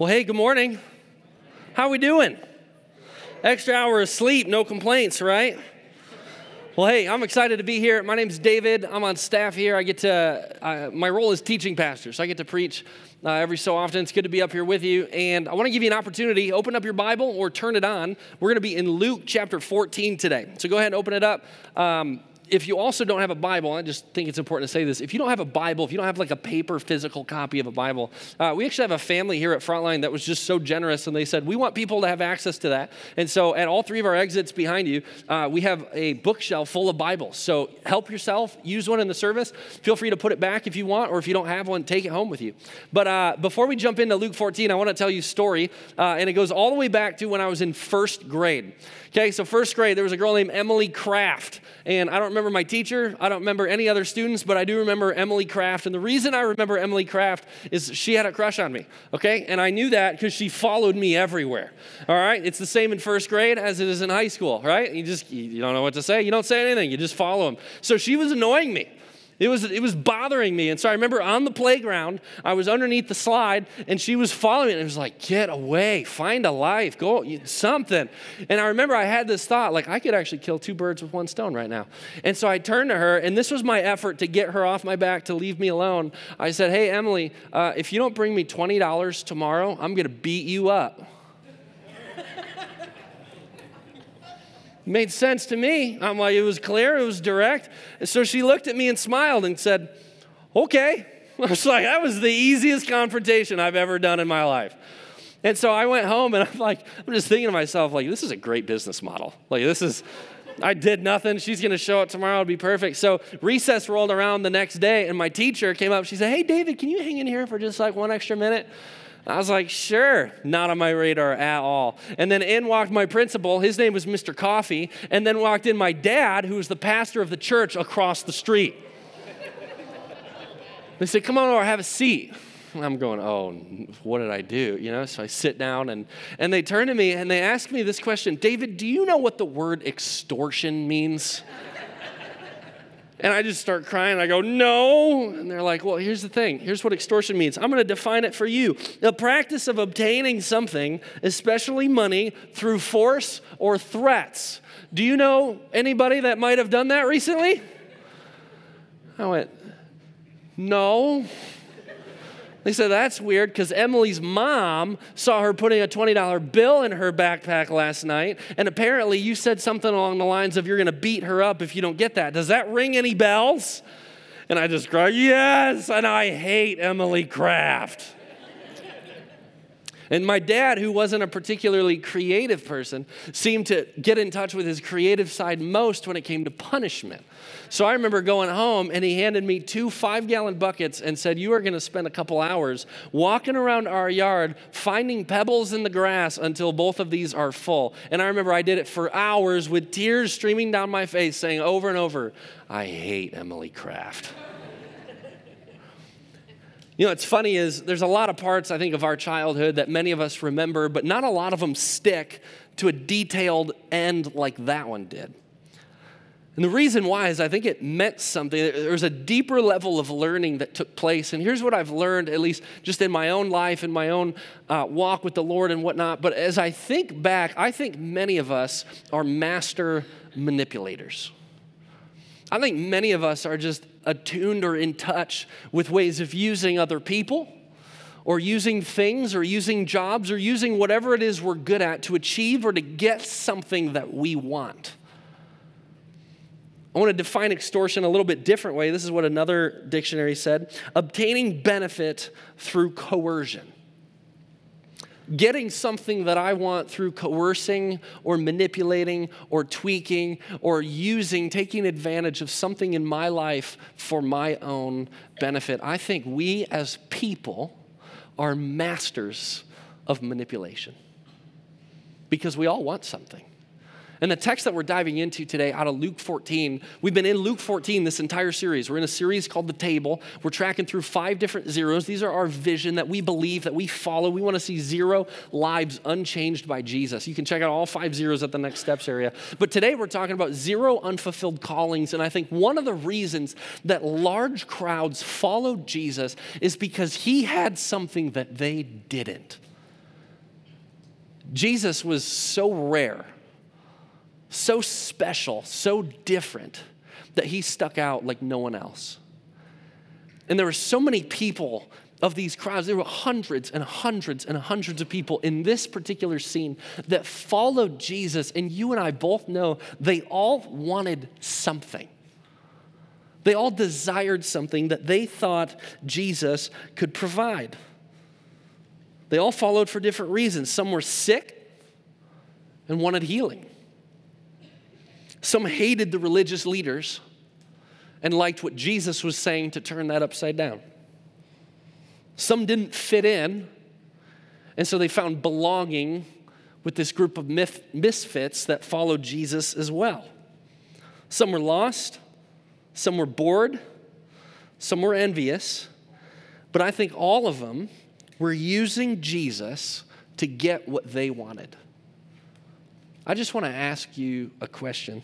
Well, hey, good morning. How are we doing? Extra hour of sleep, no complaints, right? Well, hey, I'm excited to be here. My name's David. I'm on staff here. I get to, uh, my role is teaching pastor, so I get to preach uh, every so often. It's good to be up here with you. And I want to give you an opportunity. Open up your Bible or turn it on. We're going to be in Luke chapter 14 today. So go ahead and open it up. Um, if you also don't have a Bible, I just think it's important to say this. If you don't have a Bible, if you don't have like a paper physical copy of a Bible, uh, we actually have a family here at Frontline that was just so generous, and they said we want people to have access to that. And so, at all three of our exits behind you, uh, we have a bookshelf full of Bibles. So help yourself. Use one in the service. Feel free to put it back if you want, or if you don't have one, take it home with you. But uh, before we jump into Luke 14, I want to tell you a story, uh, and it goes all the way back to when I was in first grade. Okay, so first grade, there was a girl named Emily Kraft. And I don't remember my teacher, I don't remember any other students, but I do remember Emily Kraft. And the reason I remember Emily Kraft is she had a crush on me, okay? And I knew that because she followed me everywhere, all right? It's the same in first grade as it is in high school, right? You just, you don't know what to say, you don't say anything, you just follow them. So she was annoying me. It was, it was bothering me. And so I remember on the playground, I was underneath the slide, and she was following me. And it was like, get away, find a life, go, something. And I remember I had this thought, like, I could actually kill two birds with one stone right now. And so I turned to her, and this was my effort to get her off my back to leave me alone. I said, hey, Emily, uh, if you don't bring me $20 tomorrow, I'm going to beat you up. Made sense to me. I'm like, it was clear, it was direct. And so she looked at me and smiled and said, okay. I was like, that was the easiest confrontation I've ever done in my life. And so I went home and I'm like, I'm just thinking to myself, like, this is a great business model. Like, this is, I did nothing. She's going to show up tomorrow. It'll be perfect. So recess rolled around the next day and my teacher came up. She said, hey, David, can you hang in here for just like one extra minute? I was like, sure, not on my radar at all. And then in walked my principal, his name was Mr. Coffee, and then walked in my dad, who was the pastor of the church across the street. they said, come on over, have a seat. I'm going, oh, what did I do? You know, so I sit down and, and they turn to me and they ask me this question David, do you know what the word extortion means? And I just start crying. I go, no. And they're like, well, here's the thing. Here's what extortion means. I'm going to define it for you the practice of obtaining something, especially money, through force or threats. Do you know anybody that might have done that recently? I went, no. They said, That's weird because Emily's mom saw her putting a $20 bill in her backpack last night. And apparently, you said something along the lines of, You're going to beat her up if you don't get that. Does that ring any bells? And I just cried, Yes. And I hate Emily Kraft. And my dad, who wasn't a particularly creative person, seemed to get in touch with his creative side most when it came to punishment. So I remember going home and he handed me two five gallon buckets and said, You are going to spend a couple hours walking around our yard finding pebbles in the grass until both of these are full. And I remember I did it for hours with tears streaming down my face, saying over and over, I hate Emily Kraft. You know, what's funny is there's a lot of parts, I think, of our childhood that many of us remember, but not a lot of them stick to a detailed end like that one did. And the reason why is I think it meant something. There was a deeper level of learning that took place. And here's what I've learned, at least just in my own life, in my own uh, walk with the Lord and whatnot. But as I think back, I think many of us are master manipulators. I think many of us are just attuned or in touch with ways of using other people or using things or using jobs or using whatever it is we're good at to achieve or to get something that we want. I want to define extortion a little bit different way. This is what another dictionary said obtaining benefit through coercion getting something that I want through coercing or manipulating or tweaking or using, taking advantage of something in my life for my own benefit. I think we as people are masters of manipulation because we all want something. And the text that we're diving into today out of Luke 14, we've been in Luke 14 this entire series. We're in a series called The Table. We're tracking through five different zeros. These are our vision that we believe, that we follow. We want to see zero lives unchanged by Jesus. You can check out all five zeros at the next steps area. But today we're talking about zero unfulfilled callings. And I think one of the reasons that large crowds followed Jesus is because he had something that they didn't. Jesus was so rare, so special, so different that he stuck out like no one else. And there were so many people of these crowds, there were hundreds and hundreds and hundreds of people in this particular scene that followed Jesus. And you and I both know they all wanted something. They all desired something that they thought Jesus could provide. They all followed for different reasons. Some were sick and wanted healing. Some hated the religious leaders and liked what Jesus was saying to turn that upside down. Some didn't fit in, and so they found belonging with this group of misfits that followed Jesus as well. Some were lost, some were bored, some were envious, but I think all of them were using Jesus to get what they wanted. I just want to ask you a question.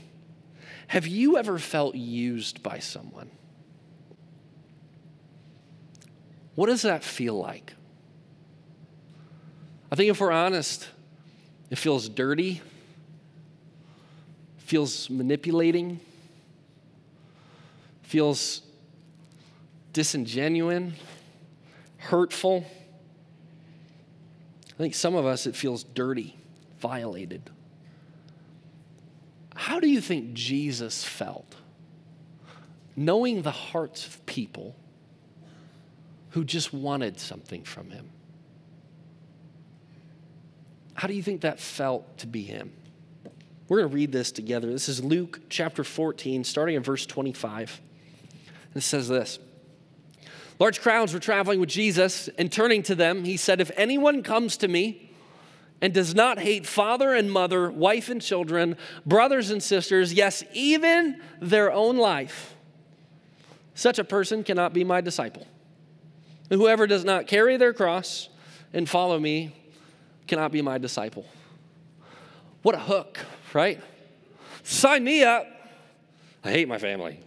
Have you ever felt used by someone? What does that feel like? I think if we're honest, it feels dirty, feels manipulating, feels disingenuine, hurtful. I think some of us, it feels dirty, violated. How do you think Jesus felt knowing the hearts of people who just wanted something from him? How do you think that felt to be him? We're going to read this together. This is Luke chapter 14, starting in verse 25. It says this Large crowds were traveling with Jesus, and turning to them, he said, If anyone comes to me and does not hate father and mother, wife and children, brothers and sisters, yes, even their own life, such a person cannot be my disciple. And whoever does not carry their cross and follow me cannot be my disciple. What a hook, right? Sign me up. I hate my family.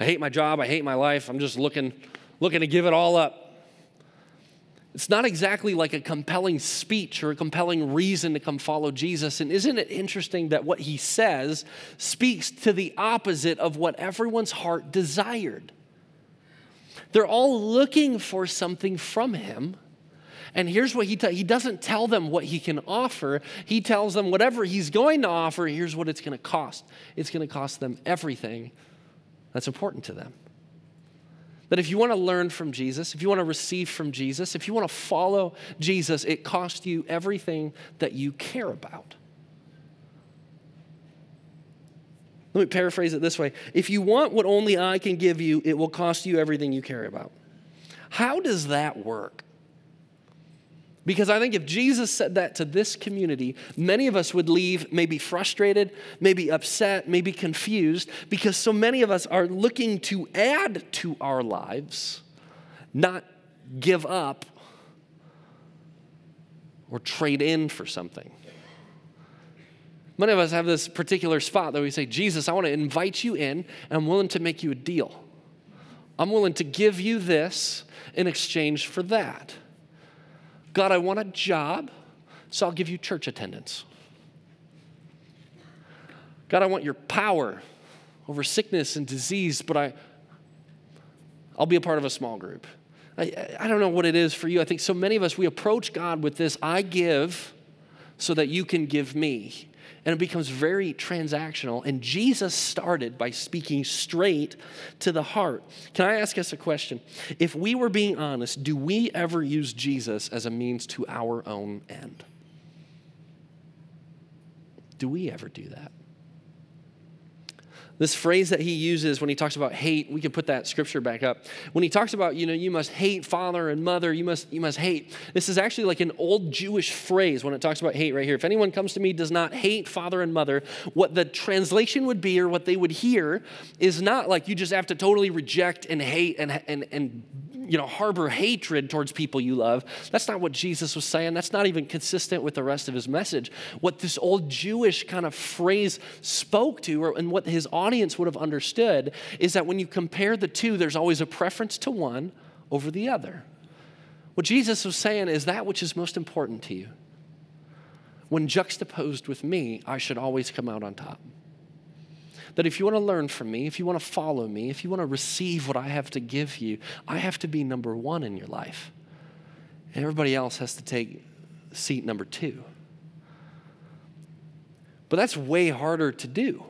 I hate my job. I hate my life. I'm just looking, looking to give it all up. It's not exactly like a compelling speech or a compelling reason to come follow Jesus. And isn't it interesting that what he says speaks to the opposite of what everyone's heart desired? They're all looking for something from him. And here's what he he doesn't tell them what he can offer. He tells them whatever he's going to offer, here's what it's going to cost. It's going to cost them everything that's important to them. That if you want to learn from Jesus, if you want to receive from Jesus, if you want to follow Jesus, it costs you everything that you care about. Let me paraphrase it this way If you want what only I can give you, it will cost you everything you care about. How does that work? Because I think if Jesus said that to this community, many of us would leave maybe frustrated, maybe upset, maybe confused, because so many of us are looking to add to our lives, not give up or trade in for something. Many of us have this particular spot that we say, Jesus, I want to invite you in, and I'm willing to make you a deal. I'm willing to give you this in exchange for that. God, I want a job, so I'll give you church attendance. God, I want your power over sickness and disease, but I, I'll be a part of a small group. I, I don't know what it is for you. I think so many of us, we approach God with this I give so that you can give me and it becomes very transactional. And Jesus started by speaking straight to the heart. Can I ask us a question? If we were being honest, do we ever use Jesus as a means to our own end? Do we ever do that? This phrase that he uses when he talks about hate, we can put that scripture back up. When he talks about, you know, you must hate father and mother, you must, you must hate. This is actually like an old Jewish phrase when it talks about hate right here. If anyone comes to me does not hate father and mother, what the translation would be or what they would hear is not like you just have to totally reject and hate and, and, and you know, harbor hatred towards people you love. That's not what Jesus was saying. That's not even consistent with the rest of his message. What this old Jewish kind of phrase spoke to, or, and what his audience would have understood, is that when you compare the two, there's always a preference to one over the other. What Jesus was saying is that which is most important to you. when juxtaposed with me, I should always come out on top. That if you want to learn from me, if you want to follow me, if you want to receive what I have to give you, I have to be number one in your life. And everybody else has to take seat number two. But that's way harder to do.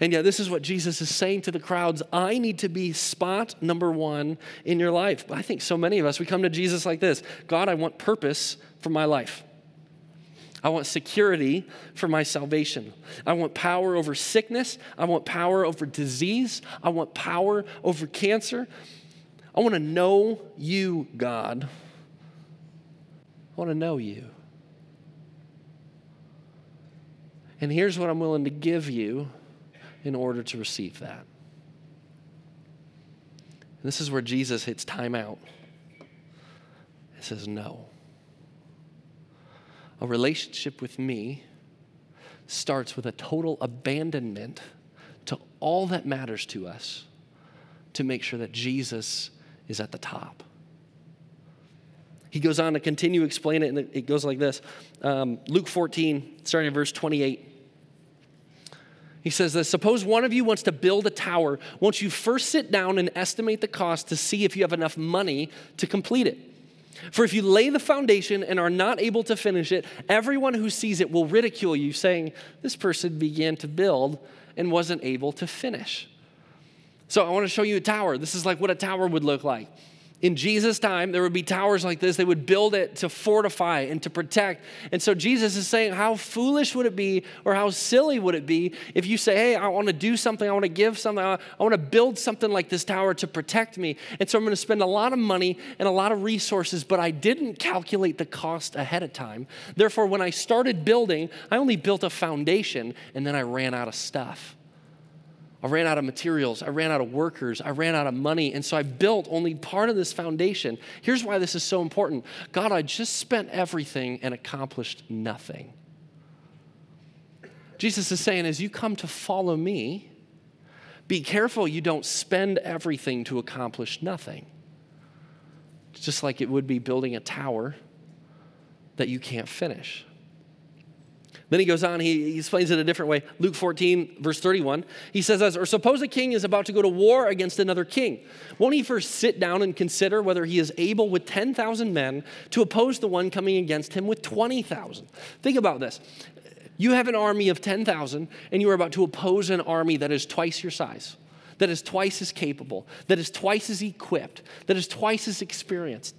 And yet, this is what Jesus is saying to the crowds I need to be spot number one in your life. I think so many of us, we come to Jesus like this God, I want purpose for my life. I want security for my salvation. I want power over sickness. I want power over disease. I want power over cancer. I want to know you, God. I want to know you. And here's what I'm willing to give you in order to receive that. This is where Jesus hits time out. He says, No. A relationship with me starts with a total abandonment to all that matters to us to make sure that Jesus is at the top. He goes on to continue to explain it, and it goes like this um, Luke 14, starting in verse 28. He says this Suppose one of you wants to build a tower. Won't you first sit down and estimate the cost to see if you have enough money to complete it? For if you lay the foundation and are not able to finish it, everyone who sees it will ridicule you, saying, This person began to build and wasn't able to finish. So I want to show you a tower. This is like what a tower would look like in Jesus' time, there would be towers like this. They would build it to fortify and to protect. And so Jesus is saying, How foolish would it be, or how silly would it be if you say, Hey, I want to do something, I want to give something, I want to build something like this tower to protect me. And so I'm going to spend a lot of money and a lot of resources, but I didn't calculate the cost ahead of time. Therefore, when I started building, I only built a foundation and then I ran out of stuff. I ran out of materials. I ran out of workers. I ran out of money. And so I built only part of this foundation. Here's why this is so important God, I just spent everything and accomplished nothing. Jesus is saying, as you come to follow me, be careful you don't spend everything to accomplish nothing. It's just like it would be building a tower that you can't finish. Then he goes on, he, he explains it a different way. Luke 14, verse 31. He says, Or suppose a king is about to go to war against another king. Won't he first sit down and consider whether he is able with 10,000 men to oppose the one coming against him with 20,000? Think about this. You have an army of 10,000, and you are about to oppose an army that is twice your size, that is twice as capable, that is twice as equipped, that is twice as experienced.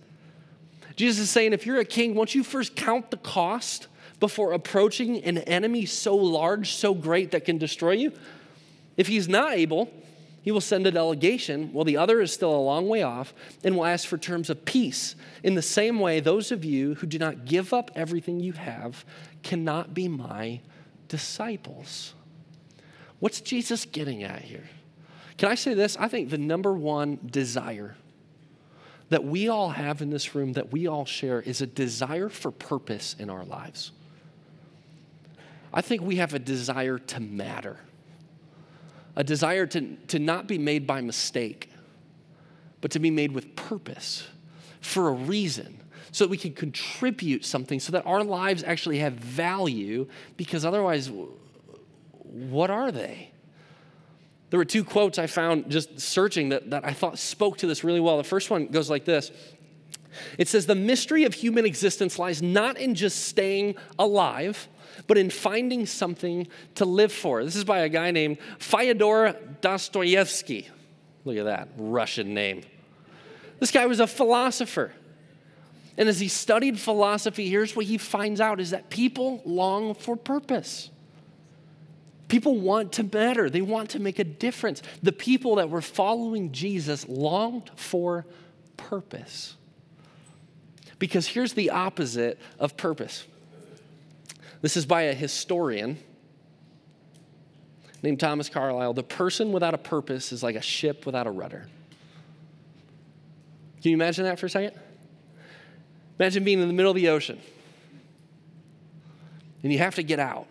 Jesus is saying, if you're a king, won't you first count the cost before approaching an enemy so large, so great that can destroy you? If he's not able, he will send a delegation while the other is still a long way off and will ask for terms of peace. In the same way, those of you who do not give up everything you have cannot be my disciples. What's Jesus getting at here? Can I say this? I think the number one desire that we all have in this room, that we all share, is a desire for purpose in our lives. I think we have a desire to matter, a desire to, to not be made by mistake, but to be made with purpose for a reason so that we can contribute something so that our lives actually have value because otherwise, what are they? There were two quotes I found just searching that, that I thought spoke to this really well. The first one goes like this It says, The mystery of human existence lies not in just staying alive, but in finding something to live for. This is by a guy named Fyodor Dostoevsky. Look at that Russian name. This guy was a philosopher. And as he studied philosophy, here's what he finds out is that people long for purpose. People want to matter. They want to make a difference. The people that were following Jesus longed for purpose. Because here's the opposite of purpose this is by a historian named Thomas Carlyle. The person without a purpose is like a ship without a rudder. Can you imagine that for a second? Imagine being in the middle of the ocean and you have to get out.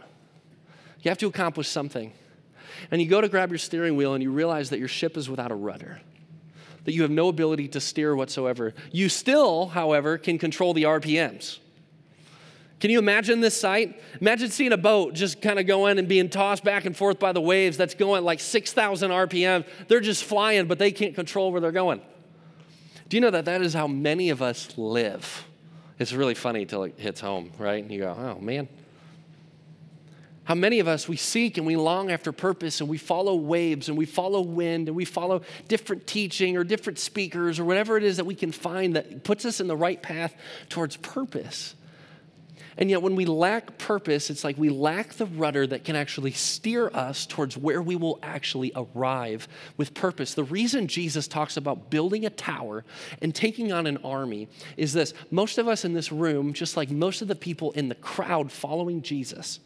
You have to accomplish something. And you go to grab your steering wheel and you realize that your ship is without a rudder, that you have no ability to steer whatsoever. You still, however, can control the RPMs Can you imagine this sight? Imagine seeing a boat just kind of going and being tossed back and forth by the waves that's going like 6,000 RPM. They're just flying, but they can't control where they're going. Do you know that that is how many of us live? It's really funny till it hits home, right? And you go, oh man, how many of us we seek and we long after purpose and we follow waves and we follow wind and we follow different teaching or different speakers or whatever it is that we can find that puts us in the right path towards purpose. And yet, when we lack purpose, it's like we lack the rudder that can actually steer us towards where we will actually arrive with purpose. The reason Jesus talks about building a tower and taking on an army is this most of us in this room, just like most of the people in the crowd following Jesus,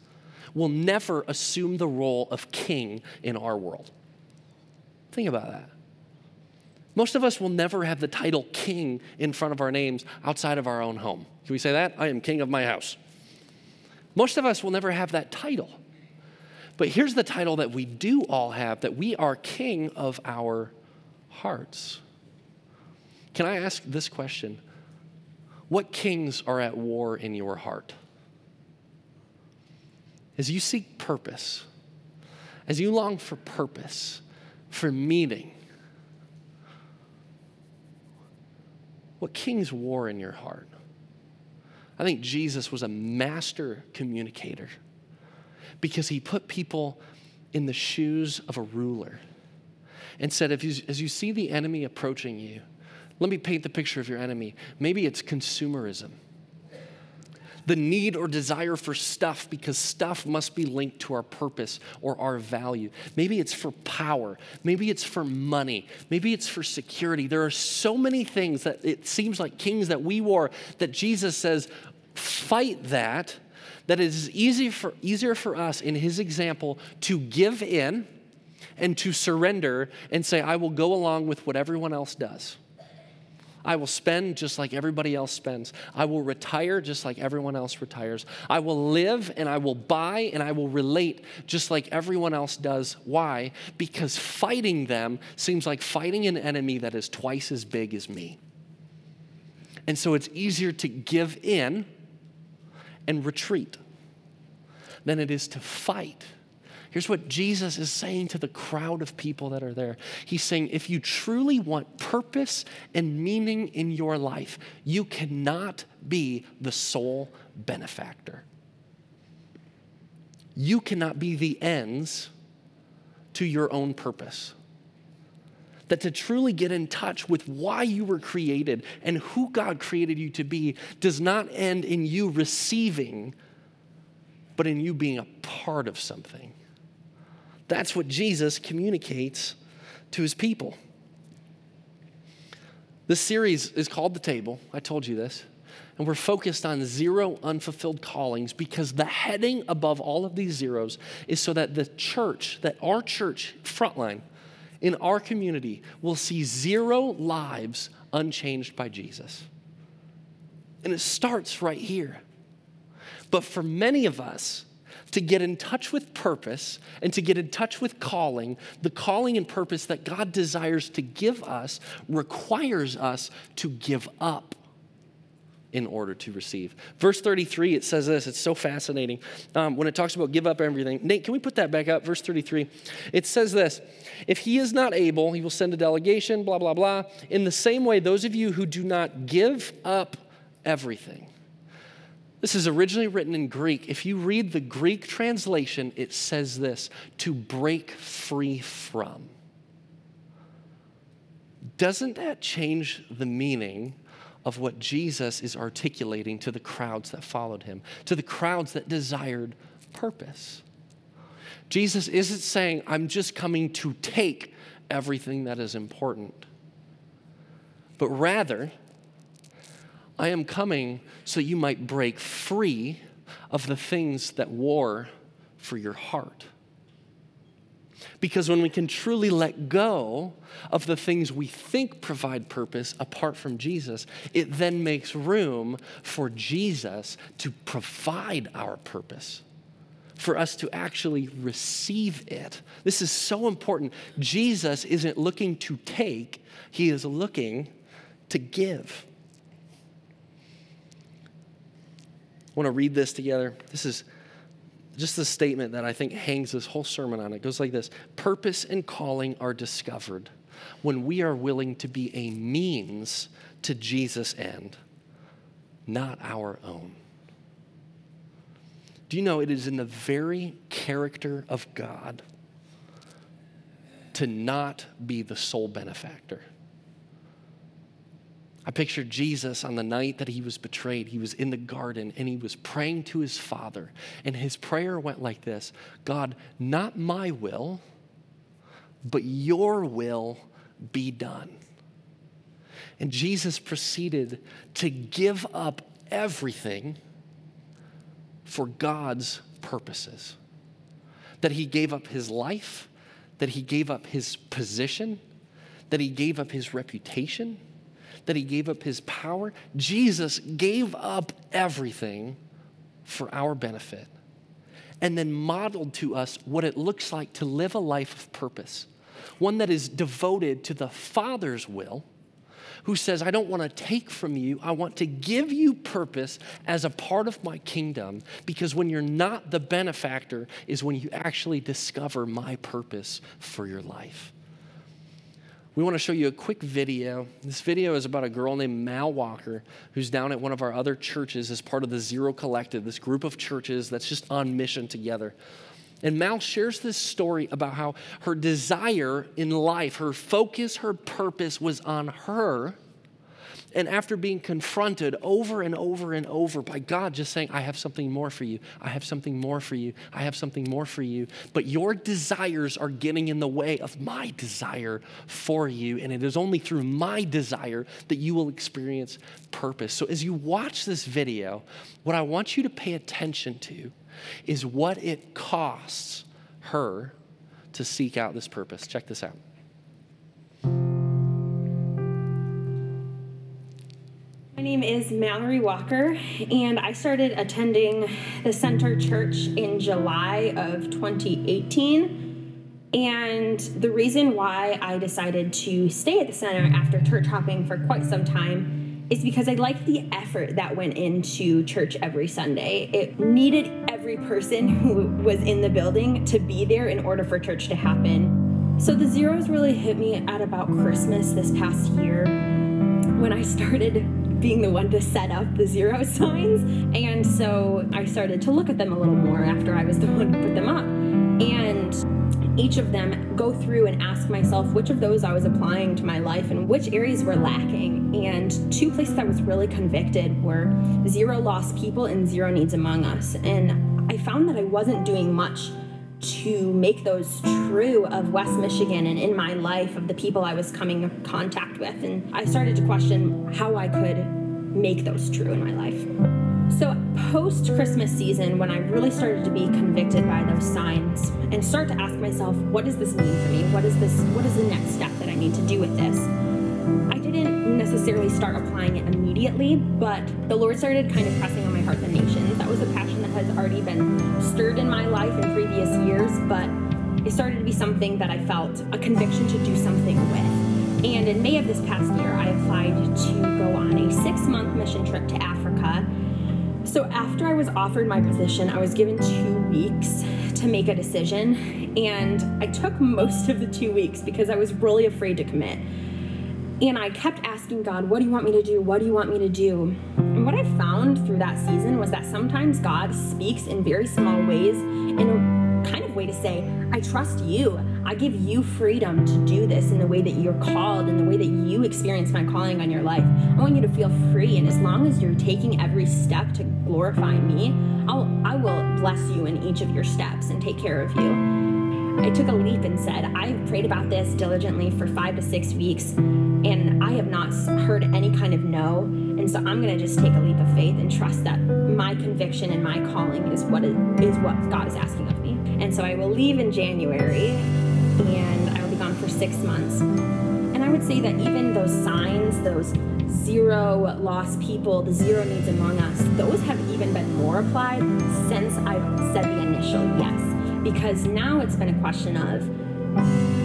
will never assume the role of king in our world. Think about that. Most of us will never have the title king in front of our names outside of our own home. Can we say that? I am king of my house. Most of us will never have that title. But here's the title that we do all have that we are king of our hearts. Can I ask this question? What kings are at war in your heart? As you seek purpose, as you long for purpose, for meaning, what kings war in your heart? I think Jesus was a master communicator because he put people in the shoes of a ruler and said, if you, as you see the enemy approaching you, let me paint the picture of your enemy. Maybe it's consumerism the need or desire for stuff because stuff must be linked to our purpose or our value. Maybe it's for power. Maybe it's for money. Maybe it's for security. There are so many things that it seems like kings that we war that Jesus says, fight that, that it is easy for, easier for us in his example to give in and to surrender and say, I will go along with what everyone else does. I will spend just like everybody else spends. I will retire just like everyone else retires. I will live and I will buy and I will relate just like everyone else does. Why? Because fighting them seems like fighting an enemy that is twice as big as me. And so it's easier to give in and retreat than it is to fight Here's what Jesus is saying to the crowd of people that are there. He's saying, if you truly want purpose and meaning in your life, you cannot be the sole benefactor. You cannot be the ends to your own purpose. That to truly get in touch with why you were created and who God created you to be does not end in you receiving, but in you being a part of something. That's what Jesus communicates to his people. This series is called The Table. I told you this. And we're focused on zero unfulfilled callings because the heading above all of these zeros is so that the church, that our church, frontline, in our community, will see zero lives unchanged by Jesus. And it starts right here. But for many of us, to get in touch with purpose and to get in touch with calling, the calling and purpose that God desires to give us requires us to give up in order to receive. Verse 33, it says this. It's so fascinating. Um, when it talks about give up everything. Nate, can we put that back up? Verse 33. It says this If he is not able, he will send a delegation, blah, blah, blah. In the same way, those of you who do not give up everything, this is originally written in Greek. If you read the Greek translation, it says this to break free from. Doesn't that change the meaning of what Jesus is articulating to the crowds that followed him, to the crowds that desired purpose? Jesus isn't saying, I'm just coming to take everything that is important, but rather, I am coming so you might break free of the things that war for your heart. Because when we can truly let go of the things we think provide purpose apart from Jesus, it then makes room for Jesus to provide our purpose, for us to actually receive it. This is so important. Jesus isn't looking to take, he is looking to give. Want to read this together. This is just the statement that I think hangs this whole sermon on. It goes like this Purpose and calling are discovered when we are willing to be a means to Jesus' end, not our own. Do you know it is in the very character of God to not be the sole benefactor? I picture Jesus on the night that he was betrayed. He was in the garden and he was praying to his Father. And his prayer went like this God, not my will, but your will be done. And Jesus proceeded to give up everything for God's purposes. That he gave up his life, that he gave up his position, that he gave up his reputation that he gave up his power. Jesus gave up everything for our benefit and then modeled to us what it looks like to live a life of purpose, one that is devoted to the Father's will. Who says, I don't want to take from you, I want to give you purpose as a part of my kingdom. Because when you're not the benefactor, is when you actually discover my purpose for your life we want to show you a quick video. This video is about a girl named Mal Walker who's down at one of our other churches as part of the Zero Collective, this group of churches that's just on mission together. And Mal shares this story about how her desire in life, her focus, her purpose was on her and after being confronted over and over and over by God just saying, I have something more for you, I have something more for you, I have something more for you, but your desires are getting in the way of my desire for you. And it is only through my desire that you will experience purpose. So as you watch this video, what I want you to pay attention to is what it costs her to seek out this purpose. Check this out. My name is Mallory Walker, and I started attending the Center Church in July of 2018. And the reason why I decided to stay at the center after church hopping for quite some time is because I liked the effort that went into church every Sunday. It needed every person who was in the building to be there in order for church to happen. So the zeros really hit me at about Christmas this past year when I started being the one to set up the zero signs. And so I started to look at them a little more after I was the one to put them up. And each of them go through and ask myself which of those I was applying to my life and which areas were lacking. And two places I was really convicted were zero lost people and zero needs among us. And I found that I wasn't doing much to make those true of West Michigan and in my life of the people I was coming in contact with. And I started to question how I could make those true in my life. So, post Christmas season, when I really started to be convicted by those signs and start to ask myself, what does this mean for me? What is this? What is the next step that I need to do with this? I didn't necessarily start applying it immediately, but the Lord started kind of pressing on my heart the nations. That was a that has already been stirred in my life in previous years, but it started to be something that I felt a conviction to do something with. And in May of this past year, I applied to go on a six month mission trip to Africa. So, after I was offered my position, I was given two weeks to make a decision. And I took most of the two weeks because I was really afraid to commit. And I kept asking God, what do you want me to do? What do you want me to do? And what I found through that season was that sometimes God speaks in very small ways in a kind of way to say, I trust you. I give you freedom to do this in the way that you're called, in the way that you experience my calling on your life. I want you to feel free. And as long as you're taking every step to glorify me, I'll, I will bless you in each of your steps and take care of you. I took a leap and said, I've prayed about this diligently for five to six weeks, and I have not heard any kind of no. And so I'm going to just take a leap of faith and trust that my conviction and my calling is what is, is what God is asking of me. And so I will leave in January, and I will be gone for six months. And I would say that even those signs, those zero lost people, the zero needs among us, those have even been more applied since I've said the initial yes because now it's been a question of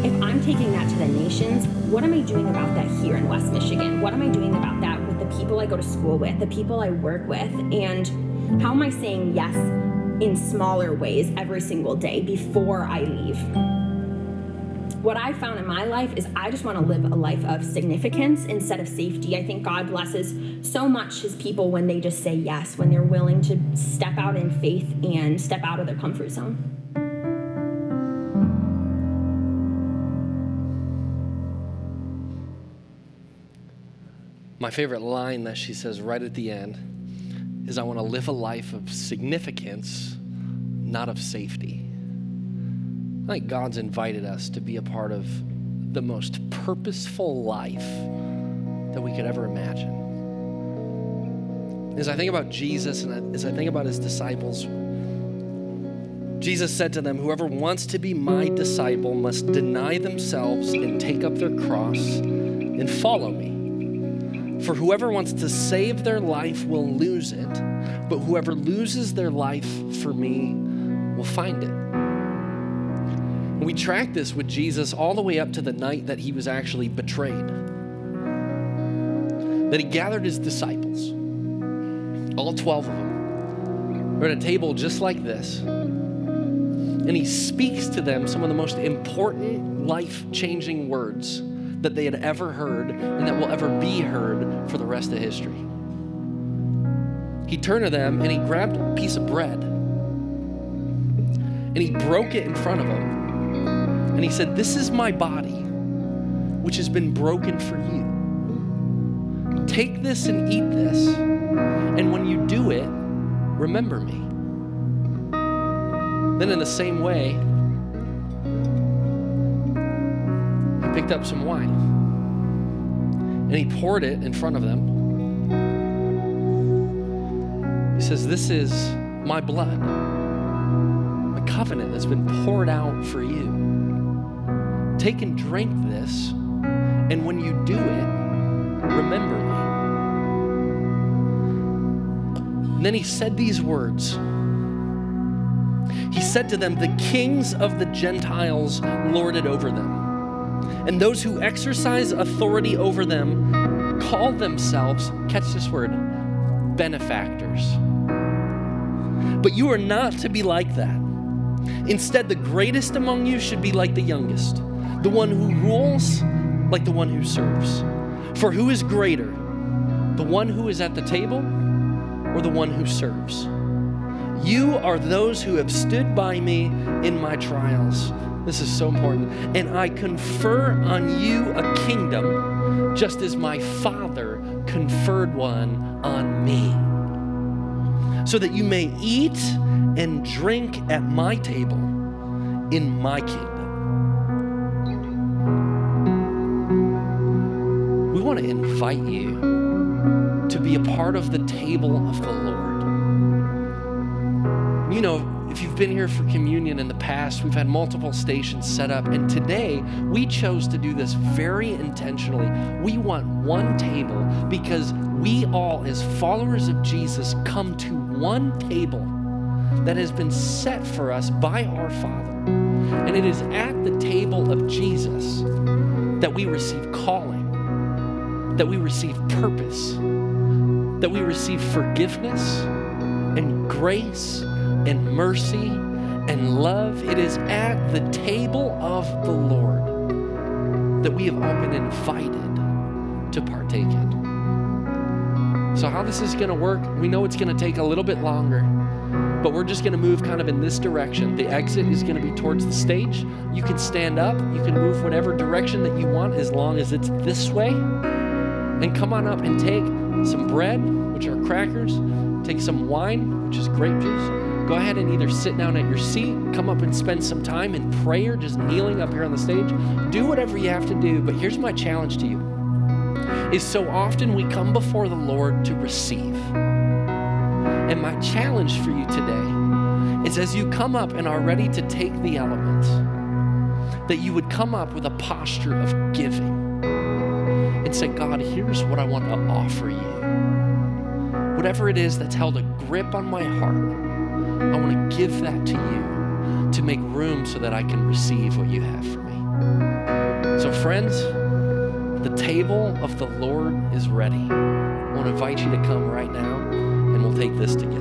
if I'm taking that to the nations, what am I doing about that here in West Michigan? What am I doing about that people I go to school with, the people I work with? And How am I saying yes in smaller ways every single day before I leave? What I found in my life is I just want to live a life of significance instead of safety. I think God blesses so much his people when they just say yes, when they're willing to step out in faith and step out of their comfort zone. My favorite line that she says right at the end is I want to live a life of significance, not of safety. I think God's invited us to be a part of the most purposeful life that we could ever imagine. As I think about Jesus and as I think about his disciples, Jesus said to them, Whoever wants to be my disciple must deny themselves and take up their cross and follow me. For whoever wants to save their life will lose it, but whoever loses their life for me will find it. We track this with Jesus all the way up to the night that he was actually betrayed. That he gathered his disciples, all 12 of them. They're at a table just like this. And he speaks to them some of the most important life changing words that they had ever heard and that will ever be heard for the rest of history. He turned to them and he grabbed a piece of bread and he broke it in front of them. And he said, This is my body, which has been broken for you. Take this and eat this. And when you do it, remember me. Then, in the same way, he picked up some wine and he poured it in front of them. He says, This is my blood, my covenant that's been poured out for you. Take and drink this, and when you do it, remember me. And then he said these words. He said to them, The kings of the Gentiles lord it over them and those who exercise authority over them call themselves, catch this word, benefactors. But you are not to be like that. Instead, the greatest among you should be like the youngest, the one who rules like the one who serves. For who is greater, the one who is at the table or the one who serves? You are those who have stood by me in my trials this is so important. And I confer on you a kingdom, just as my Father conferred one on me, so that you may eat and drink at my table in my kingdom. We want to invite you to be a part of the table of the Lord. You know, if you've been here for communion in the past, we've had multiple stations set up, and today we chose to do this very intentionally. We want one table because we all, as followers of Jesus, come to one table that has been set for us by our Father. And it is at the table of Jesus that we receive calling, that we receive purpose, that we receive forgiveness and grace and mercy and love. It is at the table of the Lord that we have all been invited to partake in. So, how this is going to work, we know it's going to take a little bit longer, but we're just going to move kind of in this direction. The exit is going to be towards the stage. You can stand up, you can move whatever direction that you want as long as it's this way. And come on up and take some bread, which are crackers, take some wine, which is grape juice go ahead and either sit down at your seat, come up and spend some time in prayer, just kneeling up here on the stage. Do whatever you have to do. But here's my challenge to you is so often we come before the Lord to receive. And my challenge for you today is as you come up and are ready to take the elements, that you would come up with a posture of giving and say, God, here's what I want to offer you. Whatever it is that's held a grip on my heart, I want to give that to you to make room so that I can receive what you have for me. So, friends, the table of the Lord is ready. I want to invite you to come right now and we'll take this together.